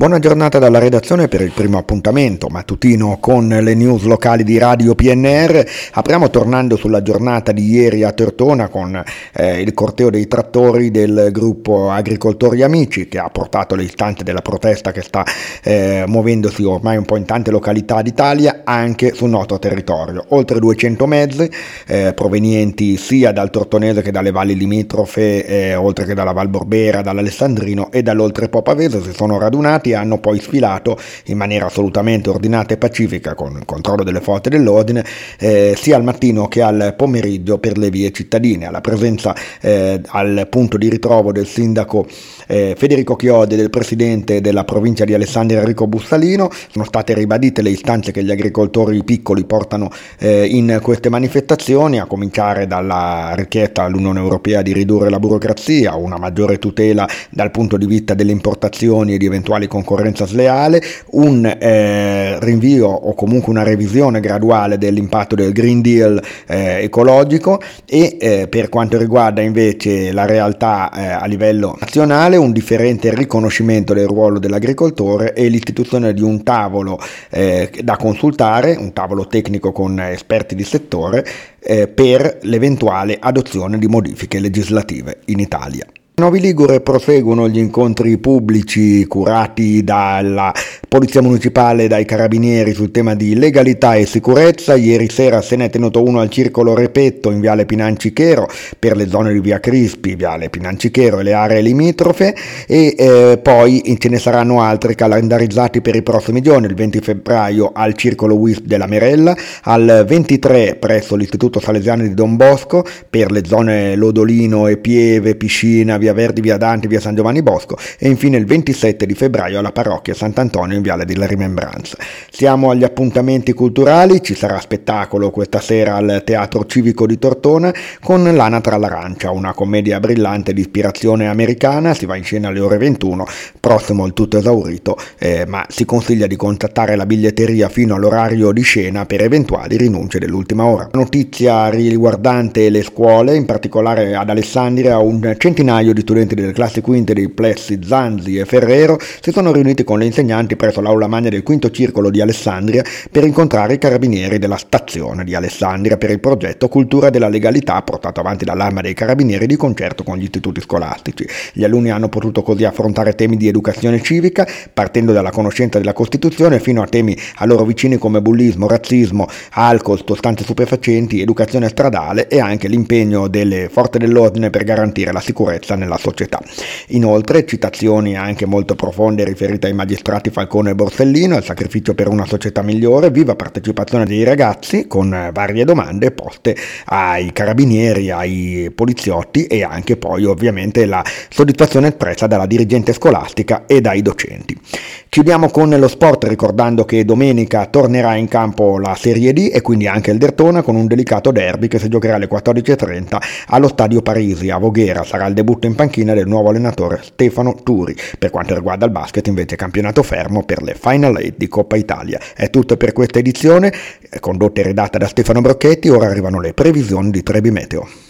Buona giornata dalla redazione per il primo appuntamento mattutino con le news locali di Radio PNR. Apriamo tornando sulla giornata di ieri a Tortona con eh, il corteo dei trattori del gruppo Agricoltori Amici che ha portato le istanze della protesta che sta eh, muovendosi ormai un po' in tante località d'Italia anche sul nostro territorio. Oltre 200 mezzi eh, provenienti sia dal Tortonese che dalle valli limitrofe, eh, oltre che dalla Val Borbera, dall'Alessandrino e dall'Oltrepo Pavese si sono radunati e hanno poi sfilato in maniera assolutamente ordinata e pacifica con il controllo delle forze dell'ordine eh, sia al mattino che al pomeriggio per le vie cittadine. Alla presenza eh, al punto di ritrovo del sindaco eh, Federico Chiodi e del presidente della provincia di Alessandria Enrico Bussalino sono state ribadite le istanze che gli agricoltori piccoli portano eh, in queste manifestazioni, a cominciare dalla richiesta all'Unione Europea di ridurre la burocrazia, una maggiore tutela dal punto di vista delle importazioni e di eventuali concorrenza sleale, un eh, rinvio o comunque una revisione graduale dell'impatto del Green Deal eh, ecologico e eh, per quanto riguarda invece la realtà eh, a livello nazionale un differente riconoscimento del ruolo dell'agricoltore e l'istituzione di un tavolo eh, da consultare, un tavolo tecnico con esperti di settore eh, per l'eventuale adozione di modifiche legislative in Italia. Novi Ligure proseguono gli incontri pubblici curati dalla Polizia Municipale e dai Carabinieri sul tema di legalità e sicurezza. Ieri sera se ne è tenuto uno al Circolo Repetto in Viale Pinancichero per le zone di Via Crispi, Viale Pinancichero e le aree limitrofe e eh, poi ce ne saranno altri calendarizzati per i prossimi giorni, il 20 febbraio al Circolo WISP della Merella, al 23 presso l'Istituto Salesiano di Don Bosco per le zone Lodolino e Pieve, Piscina, Via Via Verdi, Via Dante, Via San Giovanni Bosco e infine il 27 di febbraio alla parrocchia Sant'Antonio in Viale della Rimembranza. Siamo agli appuntamenti culturali, ci sarà spettacolo questa sera al Teatro Civico di Tortona con L'Anatra all'Arancia, una commedia brillante di ispirazione americana, si va in scena alle ore 21, prossimo il tutto esaurito, eh, ma si consiglia di contattare la biglietteria fino all'orario di scena per eventuali rinunce dell'ultima ora. Notizia riguardante le scuole, in particolare ad Alessandria un centinaio di di studenti delle classi quinte dei plessi Zanzi e Ferrero si sono riuniti con le insegnanti presso l'aula magna del quinto circolo di Alessandria per incontrare i carabinieri della stazione di Alessandria per il progetto Cultura della legalità portato avanti dall'arma dei carabinieri di concerto con gli istituti scolastici. Gli alunni hanno potuto così affrontare temi di educazione civica, partendo dalla conoscenza della Costituzione fino a temi a loro vicini come bullismo, razzismo, alcol, sostanze stupefacenti, educazione stradale e anche l'impegno delle forze dell'ordine per garantire la sicurezza nella società. Inoltre citazioni anche molto profonde riferite ai magistrati Falcone e Borsellino, al sacrificio per una società migliore, viva partecipazione dei ragazzi con varie domande poste ai carabinieri, ai poliziotti e anche poi ovviamente la soddisfazione espressa dalla dirigente scolastica e dai docenti. Chiudiamo con lo sport ricordando che domenica tornerà in campo la Serie D e quindi anche il Dertona con un delicato derby che si giocherà alle 14.30 allo Stadio Parisi a Voghera. Sarà il debutto in panchina del nuovo allenatore Stefano Turi. Per quanto riguarda il basket invece campionato fermo per le Final 8 di Coppa Italia. È tutto per questa edizione, condotta e redatta da Stefano Brocchetti, ora arrivano le previsioni di Trebi Meteo.